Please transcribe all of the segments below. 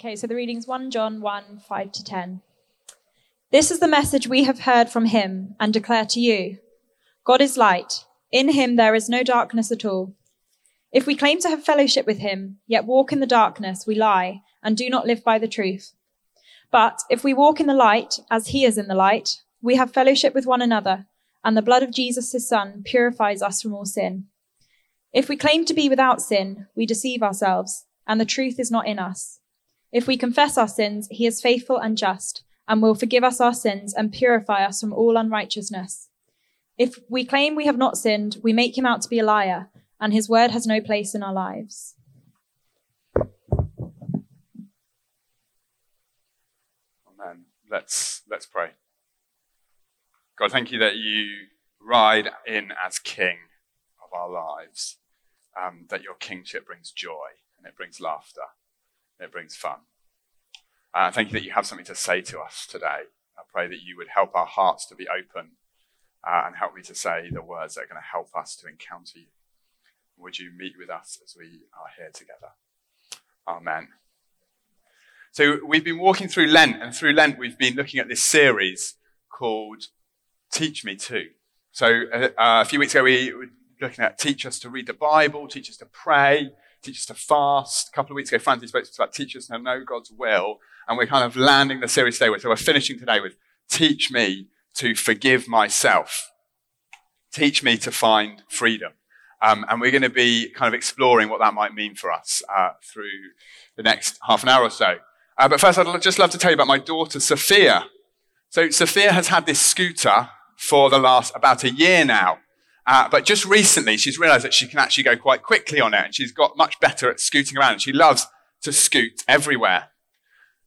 Okay, so the reading's 1 John 1 5 to 10. This is the message we have heard from him and declare to you God is light. In him there is no darkness at all. If we claim to have fellowship with him, yet walk in the darkness, we lie and do not live by the truth. But if we walk in the light, as he is in the light, we have fellowship with one another, and the blood of Jesus, his son, purifies us from all sin. If we claim to be without sin, we deceive ourselves, and the truth is not in us. If we confess our sins, he is faithful and just, and will forgive us our sins and purify us from all unrighteousness. If we claim we have not sinned, we make him out to be a liar, and his word has no place in our lives. Amen. Let's let's pray. God, thank you that you ride in as King of our lives. Um, that your kingship brings joy and it brings laughter, it brings fun. Uh, thank you that you have something to say to us today. I pray that you would help our hearts to be open uh, and help me to say the words that are going to help us to encounter you. Would you meet with us as we are here together? Amen. So we've been walking through Lent, and through Lent we've been looking at this series called Teach Me To. So uh, a few weeks ago we were looking at teach us to read the Bible, teach us to pray, teach us to fast. A couple of weeks ago, Francis spoke to us about teach us to know God's will, and we're kind of landing the series today with. So we're finishing today with teach me to forgive myself. Teach me to find freedom. Um, and we're going to be kind of exploring what that might mean for us uh, through the next half an hour or so. Uh, but first, I'd just love to tell you about my daughter, Sophia. So, Sophia has had this scooter for the last about a year now. Uh, but just recently, she's realized that she can actually go quite quickly on it, and she's got much better at scooting around. She loves to scoot everywhere.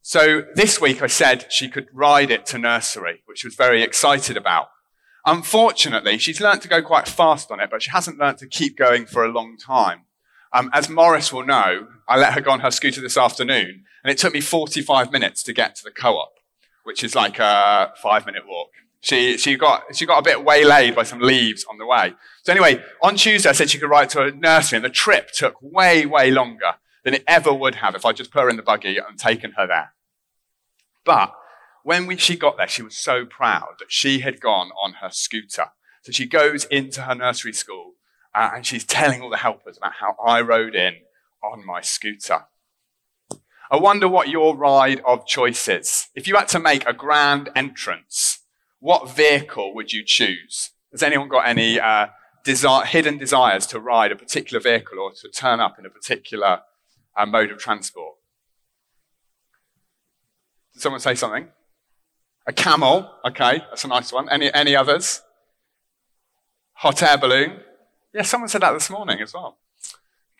So, this week I said she could ride it to nursery, which she was very excited about. Unfortunately, she's learnt to go quite fast on it, but she hasn't learnt to keep going for a long time. Um, as Morris will know, I let her go on her scooter this afternoon, and it took me 45 minutes to get to the co-op, which is like a five minute walk. She, she, got, she got a bit waylaid by some leaves on the way. So anyway, on Tuesday I said she could ride to a nursery, and the trip took way, way longer than it ever would have if I'd just put her in the buggy and taken her there. But when we, she got there, she was so proud that she had gone on her scooter. So she goes into her nursery school uh, and she's telling all the helpers about how I rode in on my scooter. I wonder what your ride of choice is. If you had to make a grand entrance, what vehicle would you choose? Has anyone got any uh, hidden desires to ride a particular vehicle or to turn up in a particular uh, mode of transport? Did someone say something? A camel, okay, that's a nice one. Any, any others? Hot air balloon. Yeah, someone said that this morning as well.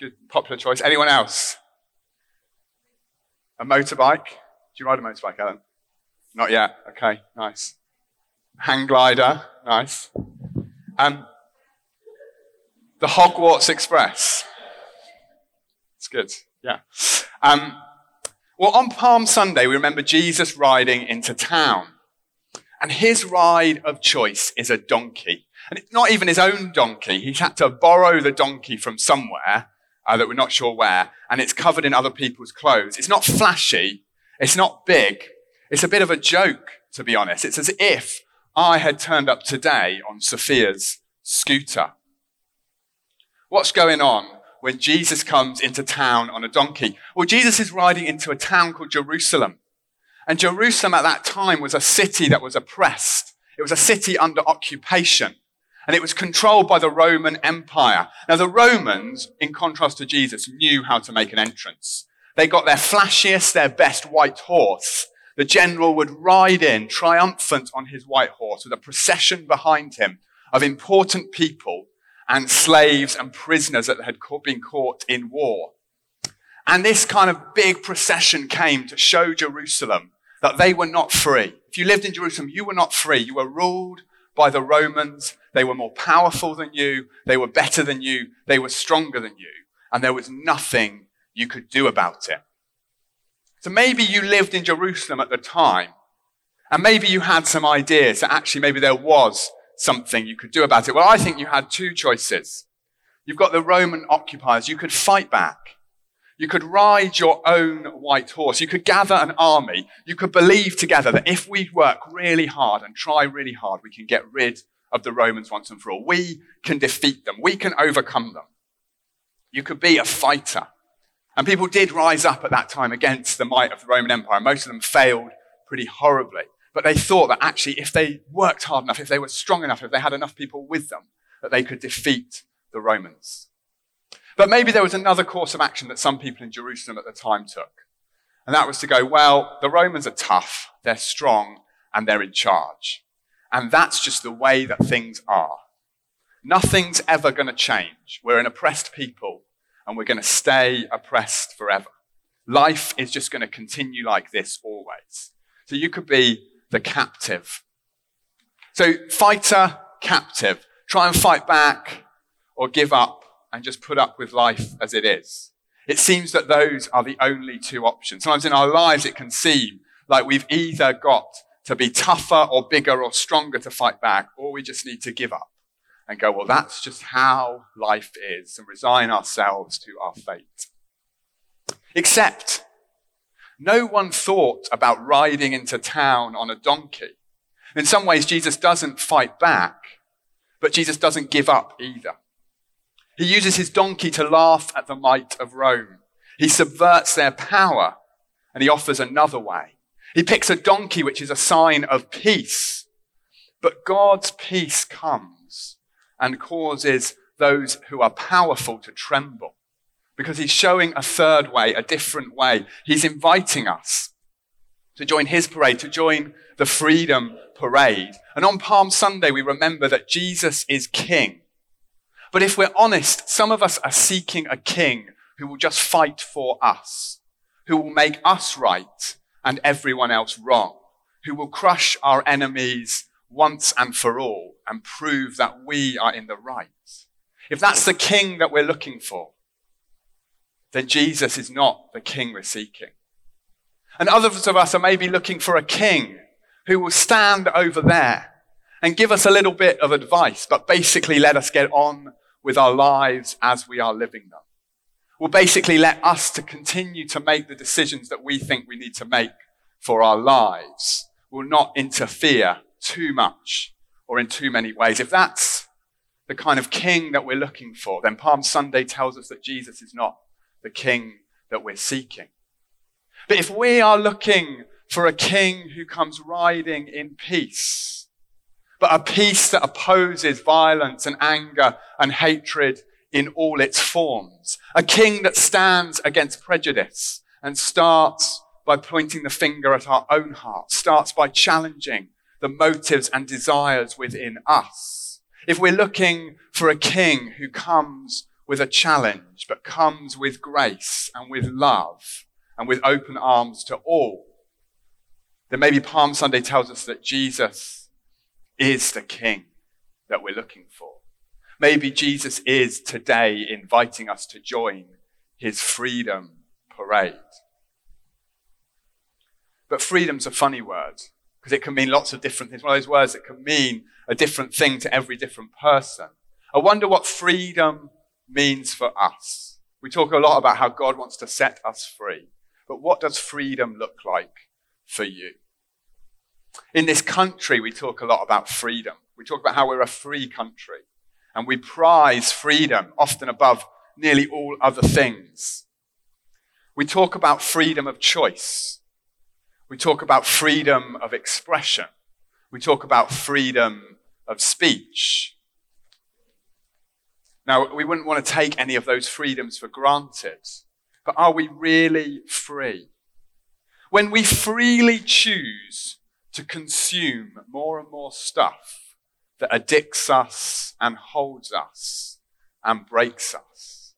Good, popular choice. Anyone else? A motorbike. Do you ride a motorbike, Ellen? Not yet. Okay, nice. Hang glider. Nice. Um, the Hogwarts Express. It's good. Yeah. Um, well, on Palm Sunday, we remember Jesus riding into town. And his ride of choice is a donkey. And it's not even his own donkey. He's had to borrow the donkey from somewhere uh, that we're not sure where, and it's covered in other people's clothes. It's not flashy. It's not big. It's a bit of a joke, to be honest. It's as if I had turned up today on Sophia's scooter. What's going on when Jesus comes into town on a donkey? Well, Jesus is riding into a town called Jerusalem. And Jerusalem at that time was a city that was oppressed. It was a city under occupation. And it was controlled by the Roman Empire. Now, the Romans, in contrast to Jesus, knew how to make an entrance. They got their flashiest, their best white horse. The general would ride in triumphant on his white horse with a procession behind him of important people and slaves and prisoners that had been caught in war. And this kind of big procession came to show Jerusalem that they were not free. If you lived in Jerusalem, you were not free. You were ruled by the Romans. They were more powerful than you. They were better than you. They were stronger than you. And there was nothing you could do about it. So maybe you lived in Jerusalem at the time. And maybe you had some ideas that actually maybe there was something you could do about it. Well, I think you had two choices. You've got the Roman occupiers. You could fight back. You could ride your own white horse. You could gather an army. You could believe together that if we work really hard and try really hard, we can get rid of the Romans once and for all. We can defeat them. We can overcome them. You could be a fighter. And people did rise up at that time against the might of the Roman Empire. Most of them failed pretty horribly. But they thought that actually, if they worked hard enough, if they were strong enough, if they had enough people with them, that they could defeat the Romans. But maybe there was another course of action that some people in Jerusalem at the time took. And that was to go, well, the Romans are tough, they're strong, and they're in charge. And that's just the way that things are. Nothing's ever going to change. We're an oppressed people, and we're going to stay oppressed forever. Life is just going to continue like this always. So you could be the captive. So fighter, captive. Try and fight back or give up and just put up with life as it is. It seems that those are the only two options. Sometimes in our lives, it can seem like we've either got to be tougher or bigger or stronger to fight back, or we just need to give up and go, well, that's just how life is, and resign ourselves to our fate. Except, no one thought about riding into town on a donkey. In some ways, Jesus doesn't fight back, but Jesus doesn't give up either. He uses his donkey to laugh at the might of Rome. He subverts their power and he offers another way. He picks a donkey, which is a sign of peace. But God's peace comes and causes those who are powerful to tremble because he's showing a third way, a different way. He's inviting us to join his parade, to join the freedom parade. And on Palm Sunday, we remember that Jesus is king. But if we're honest, some of us are seeking a king who will just fight for us, who will make us right and everyone else wrong, who will crush our enemies once and for all and prove that we are in the right. If that's the king that we're looking for, then Jesus is not the king we're seeking. And others of us are maybe looking for a king who will stand over there and give us a little bit of advice, but basically let us get on with our lives as we are living them. Will basically let us to continue to make the decisions that we think we need to make for our lives. Will not interfere too much or in too many ways. If that's the kind of king that we're looking for, then Palm Sunday tells us that Jesus is not the king that we're seeking. But if we are looking for a king who comes riding in peace, but a peace that opposes violence and anger and hatred in all its forms. A king that stands against prejudice and starts by pointing the finger at our own hearts, starts by challenging the motives and desires within us. If we're looking for a king who comes with a challenge, but comes with grace and with love and with open arms to all, then maybe Palm Sunday tells us that Jesus is the King that we're looking for. Maybe Jesus is today inviting us to join his freedom parade. But freedom's a funny word because it can mean lots of different things. One of those words that can mean a different thing to every different person. I wonder what freedom means for us. We talk a lot about how God wants to set us free. But what does freedom look like for you? In this country, we talk a lot about freedom. We talk about how we're a free country and we prize freedom often above nearly all other things. We talk about freedom of choice. We talk about freedom of expression. We talk about freedom of speech. Now, we wouldn't want to take any of those freedoms for granted, but are we really free? When we freely choose to consume more and more stuff that addicts us and holds us and breaks us.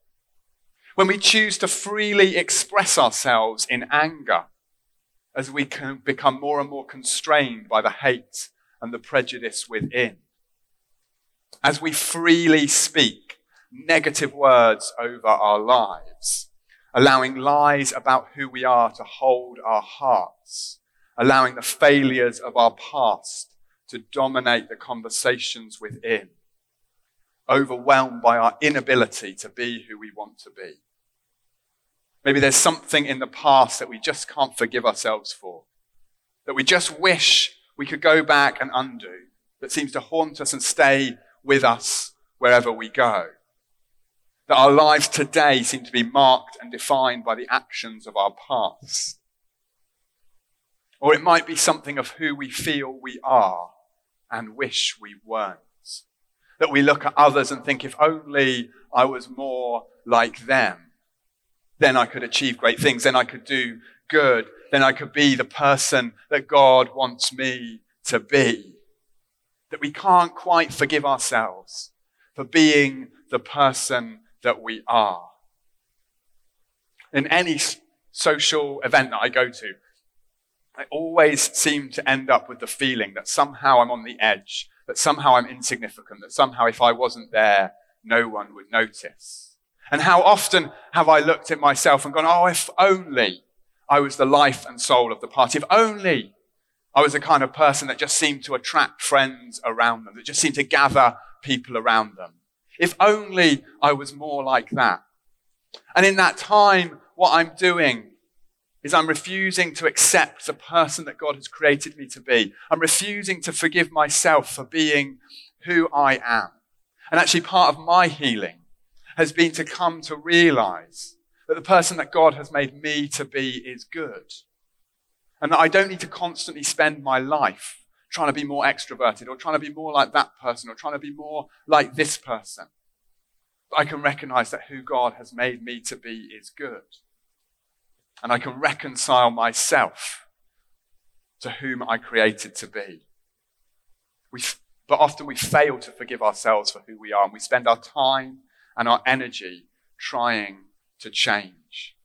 When we choose to freely express ourselves in anger as we can become more and more constrained by the hate and the prejudice within. As we freely speak negative words over our lives, allowing lies about who we are to hold our hearts allowing the failures of our past to dominate the conversations within, overwhelmed by our inability to be who we want to be. Maybe there's something in the past that we just can't forgive ourselves for, that we just wish we could go back and undo, that seems to haunt us and stay with us wherever we go. That our lives today seem to be marked and defined by the actions of our past. Or it might be something of who we feel we are and wish we weren't. That we look at others and think, if only I was more like them, then I could achieve great things, then I could do good, then I could be the person that God wants me to be. That we can't quite forgive ourselves for being the person that we are. In any social event that I go to, I always seem to end up with the feeling that somehow I'm on the edge, that somehow I'm insignificant, that somehow if I wasn't there, no one would notice. And how often have I looked at myself and gone, oh, if only I was the life and soul of the party, if only I was the kind of person that just seemed to attract friends around them, that just seemed to gather people around them. If only I was more like that. And in that time, what I'm doing is I'm refusing to accept the person that God has created me to be. I'm refusing to forgive myself for being who I am. And actually, part of my healing has been to come to realize that the person that God has made me to be is good. And that I don't need to constantly spend my life trying to be more extroverted or trying to be more like that person or trying to be more like this person. But I can recognize that who God has made me to be is good. And I can reconcile myself to whom I created to be. We, but often we fail to forgive ourselves for who we are, and we spend our time and our energy trying to change.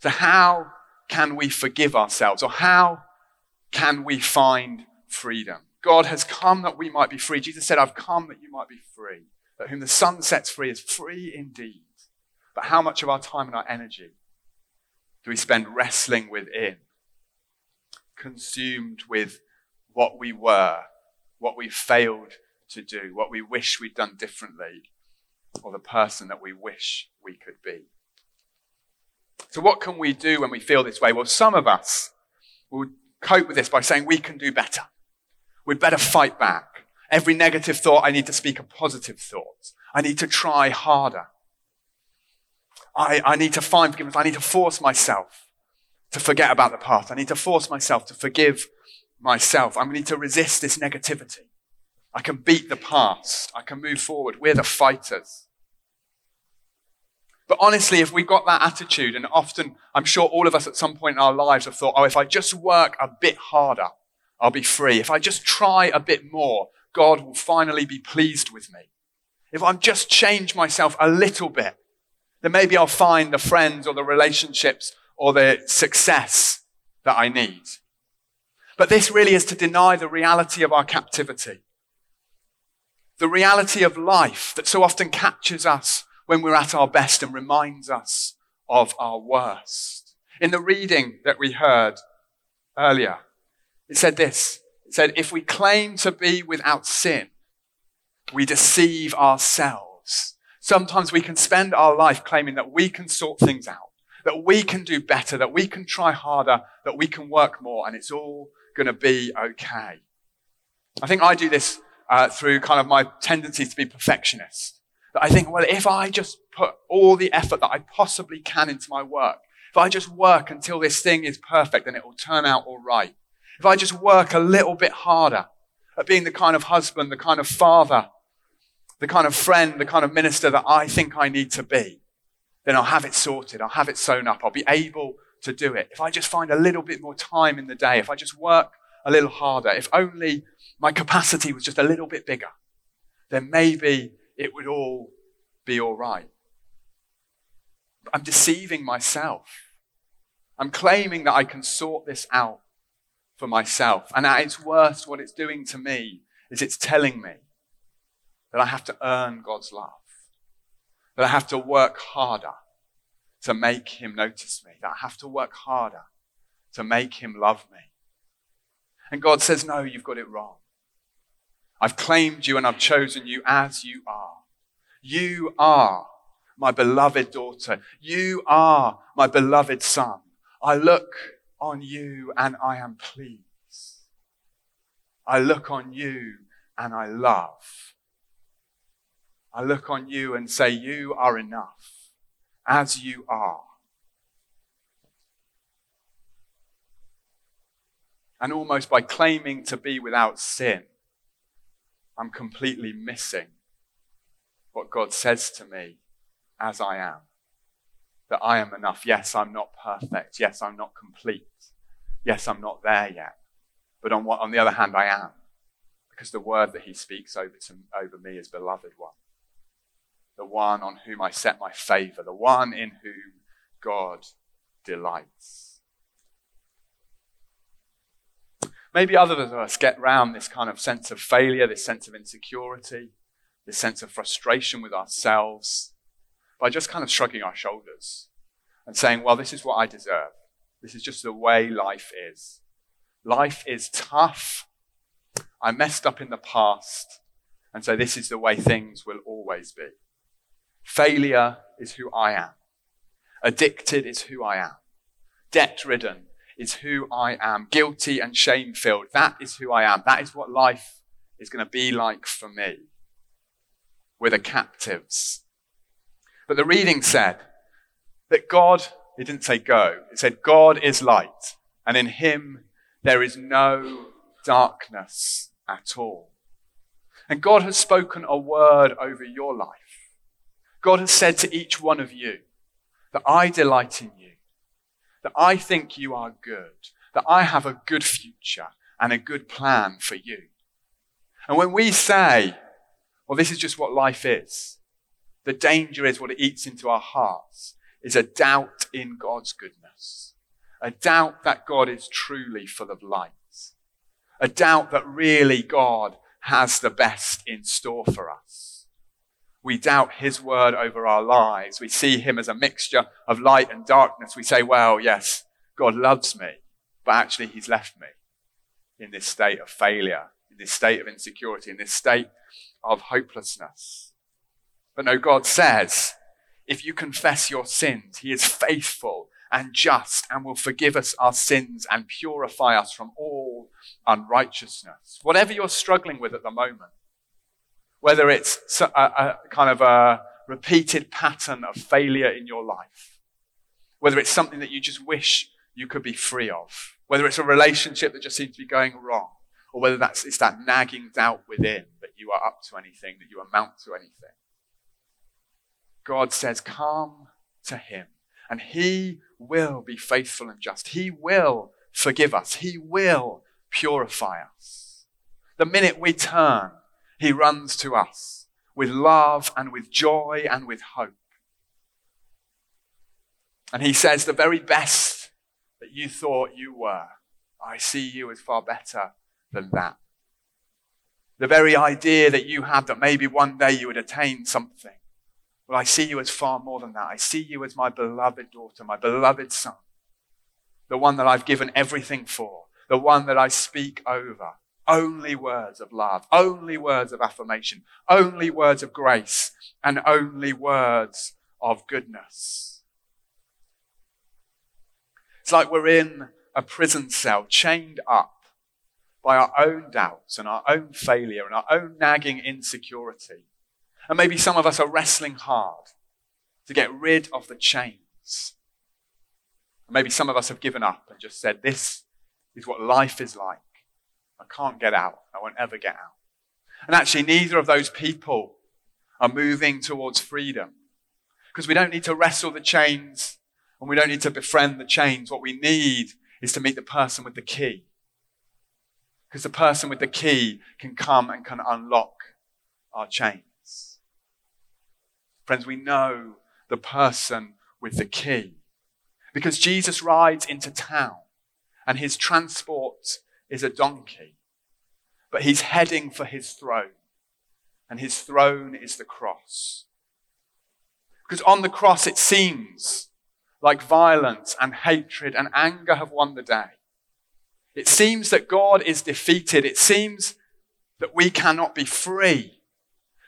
So, how can we forgive ourselves, or how can we find freedom? God has come that we might be free. Jesus said, I've come that you might be free. That whom the Son sets free is free indeed. But how much of our time and our energy do we spend wrestling within, consumed with what we were, what we failed to do, what we wish we'd done differently, or the person that we wish we could be? So, what can we do when we feel this way? Well, some of us will cope with this by saying we can do better. We'd better fight back. Every negative thought, I need to speak a positive thought. I need to try harder. I, I need to find forgiveness. I need to force myself to forget about the past. I need to force myself to forgive myself. I need to resist this negativity. I can beat the past. I can move forward. We're the fighters. But honestly, if we got that attitude, and often I'm sure all of us at some point in our lives have thought, oh, if I just work a bit harder, I'll be free. If I just try a bit more, God will finally be pleased with me. If I just change myself a little bit, then maybe I'll find the friends or the relationships or the success that I need. But this really is to deny the reality of our captivity. The reality of life that so often captures us when we're at our best and reminds us of our worst. In the reading that we heard earlier, it said this. It said, if we claim to be without sin, we deceive ourselves Sometimes we can spend our life claiming that we can sort things out, that we can do better, that we can try harder, that we can work more, and it's all going to be okay. I think I do this uh, through kind of my tendency to be perfectionist. That I think, well, if I just put all the effort that I possibly can into my work, if I just work until this thing is perfect, then it will turn out all right. If I just work a little bit harder at being the kind of husband, the kind of father, the kind of friend, the kind of minister that I think I need to be, then I'll have it sorted. I'll have it sewn up. I'll be able to do it. If I just find a little bit more time in the day, if I just work a little harder, if only my capacity was just a little bit bigger, then maybe it would all be all right. I'm deceiving myself. I'm claiming that I can sort this out for myself. And at its worst, what it's doing to me is it's telling me that I have to earn God's love, that I have to work harder to make Him notice me, that I have to work harder to make Him love me. And God says, No, you've got it wrong. I've claimed you and I've chosen you as you are. You are my beloved daughter. You are my beloved son. I look on you and I am pleased. I look on you and I love. I look on you and say, You are enough as you are. And almost by claiming to be without sin, I'm completely missing what God says to me as I am. That I am enough. Yes, I'm not perfect. Yes, I'm not complete. Yes, I'm not there yet. But on, what, on the other hand, I am. Because the word that he speaks over, to, over me is beloved one. The one on whom I set my favor. The one in whom God delights. Maybe others of us get round this kind of sense of failure, this sense of insecurity, this sense of frustration with ourselves by just kind of shrugging our shoulders and saying, well, this is what I deserve. This is just the way life is. Life is tough. I messed up in the past. And so this is the way things will always be. Failure is who I am. Addicted is who I am. Debt ridden is who I am. Guilty and shame filled. That is who I am. That is what life is going to be like for me. We're the captives. But the reading said that God, it didn't say go, it said God is light, and in him there is no darkness at all. And God has spoken a word over your life. God has said to each one of you that I delight in you that I think you are good, that I have a good future and a good plan for you. And when we say, well, this is just what life is, the danger is what it eats into our hearts is a doubt in God's goodness, a doubt that God is truly full of light, a doubt that really God has the best in store for us we doubt his word over our lives. We see him as a mixture of light and darkness. We say, well, yes, God loves me, but actually he's left me in this state of failure, in this state of insecurity, in this state of hopelessness. But no, God says, if you confess your sins, he is faithful and just and will forgive us our sins and purify us from all unrighteousness. Whatever you're struggling with at the moment, whether it's a, a kind of a repeated pattern of failure in your life, whether it's something that you just wish you could be free of, whether it's a relationship that just seems to be going wrong, or whether that's it's that nagging doubt within that you are up to anything, that you amount to anything. God says, Come to Him, and He will be faithful and just. He will forgive us, He will purify us. The minute we turn he runs to us with love and with joy and with hope. And he says, The very best that you thought you were, I see you as far better than that. The very idea that you had that maybe one day you would attain something. Well, I see you as far more than that. I see you as my beloved daughter, my beloved son, the one that I've given everything for, the one that I speak over, only words of love, only words of affirmation, only words of grace, and only words of goodness. It's like we're in a prison cell, chained up by our own doubts and our own failure and our own nagging insecurity. And maybe some of us are wrestling hard to get rid of the chains. And maybe some of us have given up and just said, This is what life is like. I can't get out. I won't ever get out. And actually, neither of those people are moving towards freedom because we don't need to wrestle the chains and we don't need to befriend the chains. What we need is to meet the person with the key. Because the person with the key can come and can unlock our chains. Friends, we know the person with the key. Because Jesus rides into town and his transport is a donkey, but he's heading for his throne, and his throne is the cross. Because on the cross, it seems like violence and hatred and anger have won the day. It seems that God is defeated. It seems that we cannot be free.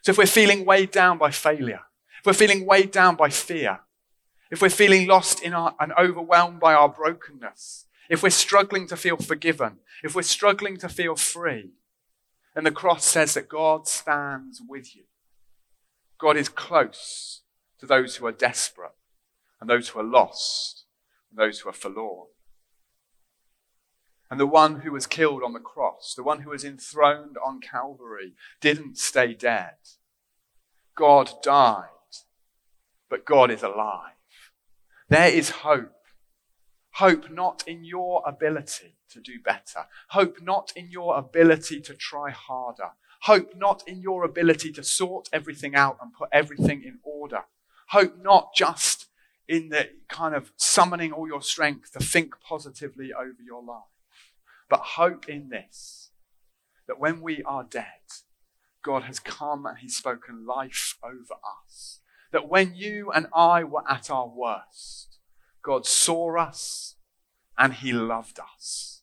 So if we're feeling weighed down by failure, if we're feeling weighed down by fear, if we're feeling lost in our, and overwhelmed by our brokenness, if we're struggling to feel forgiven, if we're struggling to feel free, then the cross says that God stands with you. God is close to those who are desperate and those who are lost and those who are forlorn. And the one who was killed on the cross, the one who was enthroned on Calvary, didn't stay dead. God died, but God is alive. There is hope. Hope not in your ability to do better. Hope not in your ability to try harder. Hope not in your ability to sort everything out and put everything in order. Hope not just in the kind of summoning all your strength to think positively over your life, but hope in this that when we are dead, God has come and He's spoken life over us. That when you and I were at our worst, God saw us and He loved us.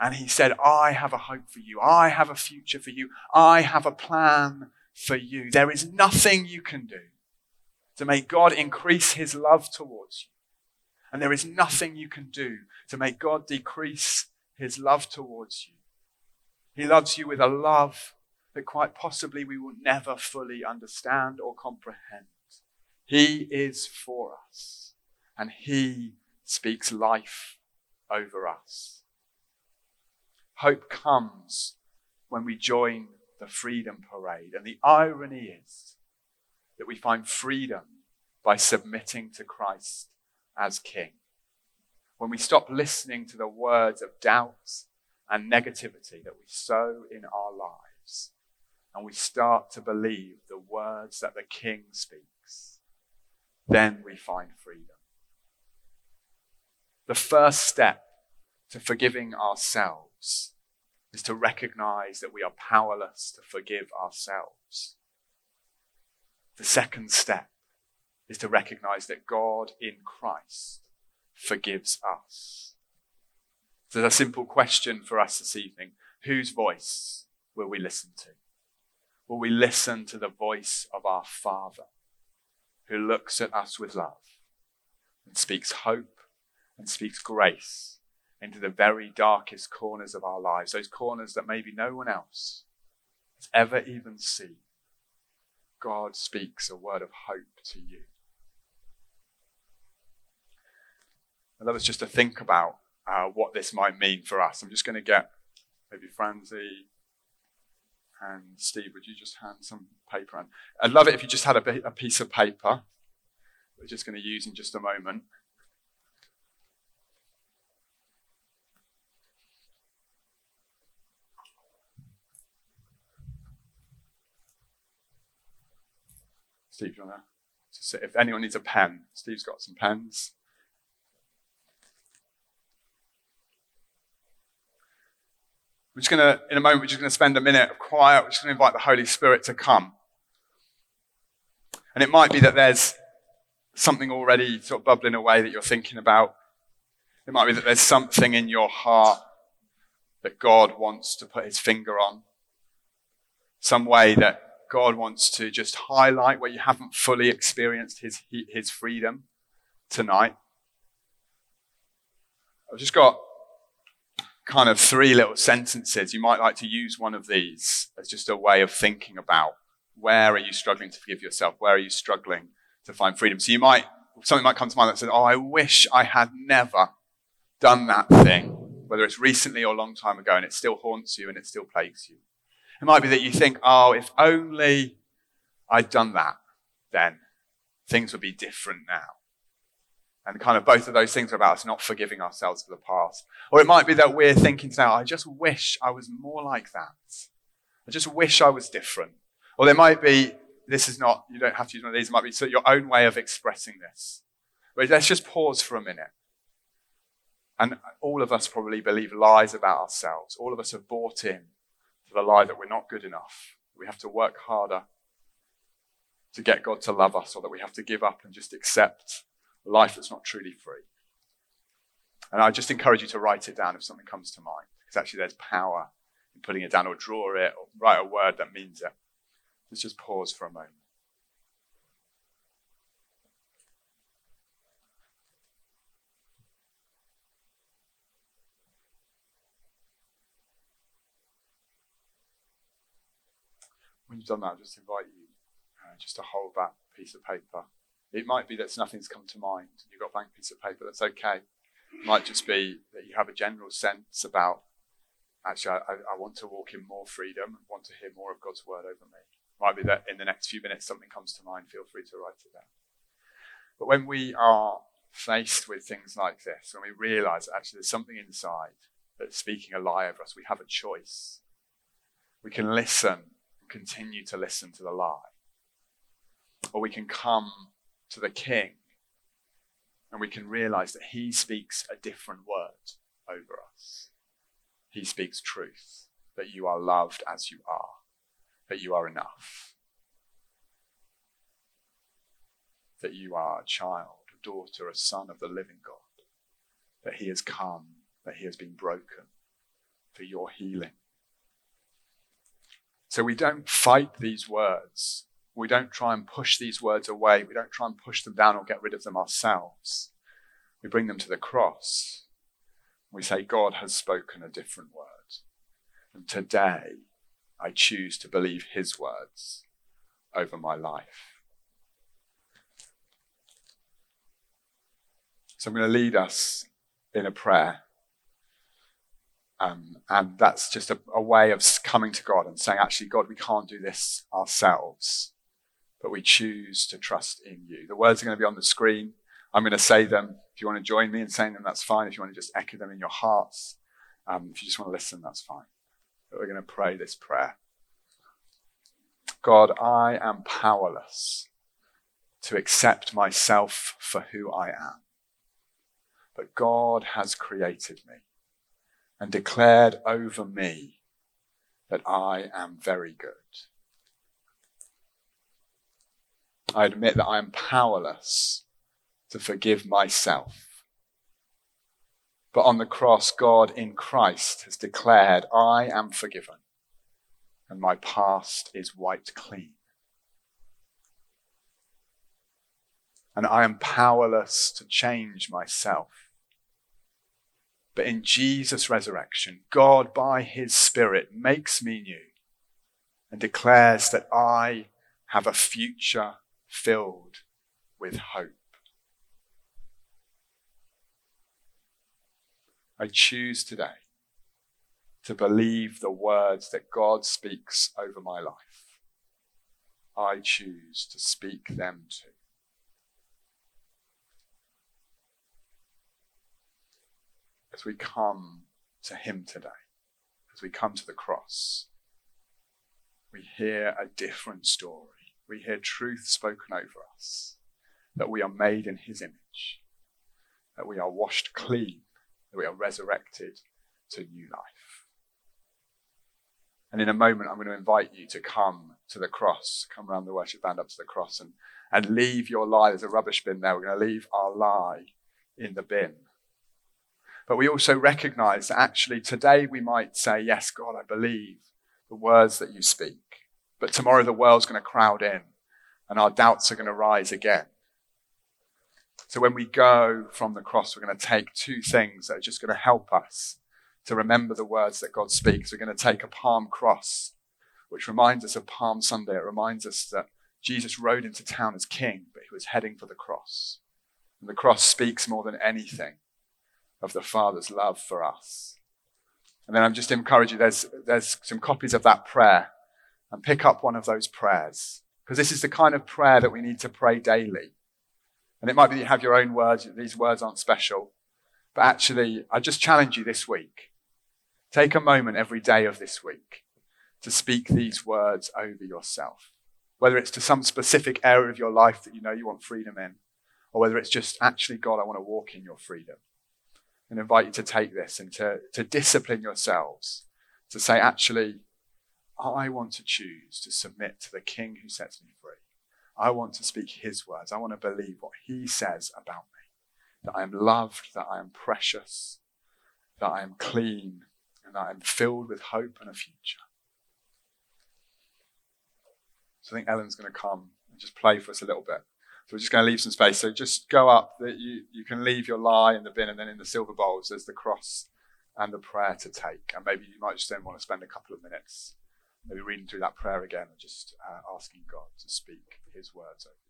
And He said, I have a hope for you. I have a future for you. I have a plan for you. There is nothing you can do to make God increase His love towards you. And there is nothing you can do to make God decrease His love towards you. He loves you with a love that quite possibly we will never fully understand or comprehend. He is for us, and He speaks life over us. Hope comes when we join the freedom parade. And the irony is that we find freedom by submitting to Christ as King. When we stop listening to the words of doubt and negativity that we sow in our lives and we start to believe the words that the King speaks, then we find freedom. The first step to forgiving ourselves is to recognize that we are powerless to forgive ourselves. The second step is to recognize that God in Christ forgives us. So, a simple question for us this evening whose voice will we listen to? Will we listen to the voice of our Father who looks at us with love and speaks hope and speaks grace into the very darkest corners of our lives, those corners that maybe no one else has ever even seen? God speaks a word of hope to you. I'd love us just to think about uh, what this might mean for us. I'm just going to get maybe Franzi and Steve, would you just hand some paper? And I'd love it if you just had a, a piece of paper. We're just going to use in just a moment. Steve, you want to? If anyone needs a pen, Steve's got some pens. We're just going to, in a moment, we're just going to spend a minute of quiet. We're just going to invite the Holy Spirit to come. And it might be that there's something already sort of bubbling away that you're thinking about. It might be that there's something in your heart that God wants to put his finger on. Some way that God wants to just highlight where you haven't fully experienced his, his freedom tonight. I've just got kind of three little sentences, you might like to use one of these as just a way of thinking about where are you struggling to forgive yourself? Where are you struggling to find freedom? So you might, something might come to mind that says, Oh, I wish I had never done that thing, whether it's recently or a long time ago, and it still haunts you and it still plagues you. It might be that you think, Oh, if only I'd done that, then things would be different now. And kind of both of those things are about us not forgiving ourselves for the past. Or it might be that we're thinking now, I just wish I was more like that. I just wish I was different. Or there might be, this is not, you don't have to use one of these, it might be so your own way of expressing this. But let's just pause for a minute. And all of us probably believe lies about ourselves. All of us have bought in to the lie that we're not good enough. We have to work harder to get God to love us, or that we have to give up and just accept a life that's not truly free. And I just encourage you to write it down if something comes to mind, because actually there's power in putting it down, or draw it, or write a word that means it. Let's just pause for a moment. You've done that, I just invite you uh, just to hold that piece of paper. It might be that nothing's come to mind. You've got a blank piece of paper. That's okay. It might just be that you have a general sense about actually, I, I want to walk in more freedom and want to hear more of God's word over me. Might be that in the next few minutes something comes to mind. Feel free to write it down. But when we are faced with things like this, when we realize that actually there's something inside that's speaking a lie over us, we have a choice. We can listen continue to listen to the lie. Or we can come to the King and we can realize that He speaks a different word over us. He speaks truth, that you are loved as you are, that you are enough, that you are a child, a daughter, a son of the living God, that He has come, that He has been broken for your healing. So we don't fight these words. We don't try and push these words away. We don't try and push them down or get rid of them ourselves. We bring them to the cross. We say, God has spoken a different word. And today, I choose to believe his words over my life. So I'm going to lead us in a prayer. Um, and that's just a, a way of coming to God and saying, actually, God, we can't do this ourselves, but we choose to trust in you. The words are going to be on the screen. I'm going to say them. If you want to join me in saying them, that's fine. If you want to just echo them in your hearts, um, if you just want to listen, that's fine. But we're going to pray this prayer. God, I am powerless to accept myself for who I am. But God has created me and declared over me that I am very good. I admit that I am powerless to forgive myself. But on the cross, God in Christ has declared, I am forgiven and my past is wiped clean. And I am powerless to change myself. But in Jesus' resurrection, God, by his Spirit, makes me new and declares that I have a future filled with hope. I choose today to believe the words that God speaks over my life. I choose to speak them to. As we come to Him today, as we come to the cross, we hear a different story. We hear truth spoken over us that we are made in His image, that we are washed clean that we are resurrected to new life. And in a moment, I'm going to invite you to come to the cross, come around the worship band up to the cross and, and leave your lie. There's a rubbish bin there. We're going to leave our lie in the bin. But we also recognize that actually today we might say, Yes, God, I believe the words that you speak. But tomorrow the world's going to crowd in and our doubts are going to rise again. So when we go from the cross, we're going to take two things that are just going to help us to remember the words that God speaks. We're going to take a palm cross, which reminds us of Palm Sunday. It reminds us that Jesus rode into town as king, but he was heading for the cross. And the cross speaks more than anything of the Father's love for us. And then I'm just encouraging there's, there's some copies of that prayer and pick up one of those prayers. Because this is the kind of prayer that we need to pray daily. And it might be that you have your own words, these words aren't special. But actually, I just challenge you this week. Take a moment every day of this week to speak these words over yourself. Whether it's to some specific area of your life that you know you want freedom in, or whether it's just actually, God, I want to walk in your freedom. And invite you to take this and to, to discipline yourselves to say, actually, I want to choose to submit to the King who sets me free. I want to speak his words. I want to believe what he says about me that I am loved, that I am precious, that I am clean, and that I am filled with hope and a future. So I think Ellen's going to come and just play for us a little bit. So we're just going to leave some space. So just go up. That you, you can leave your lie in the bin, and then in the silver bowls, there's the cross and the prayer to take. And maybe you might just then want to spend a couple of minutes maybe reading through that prayer again and just uh, asking God to speak his words over.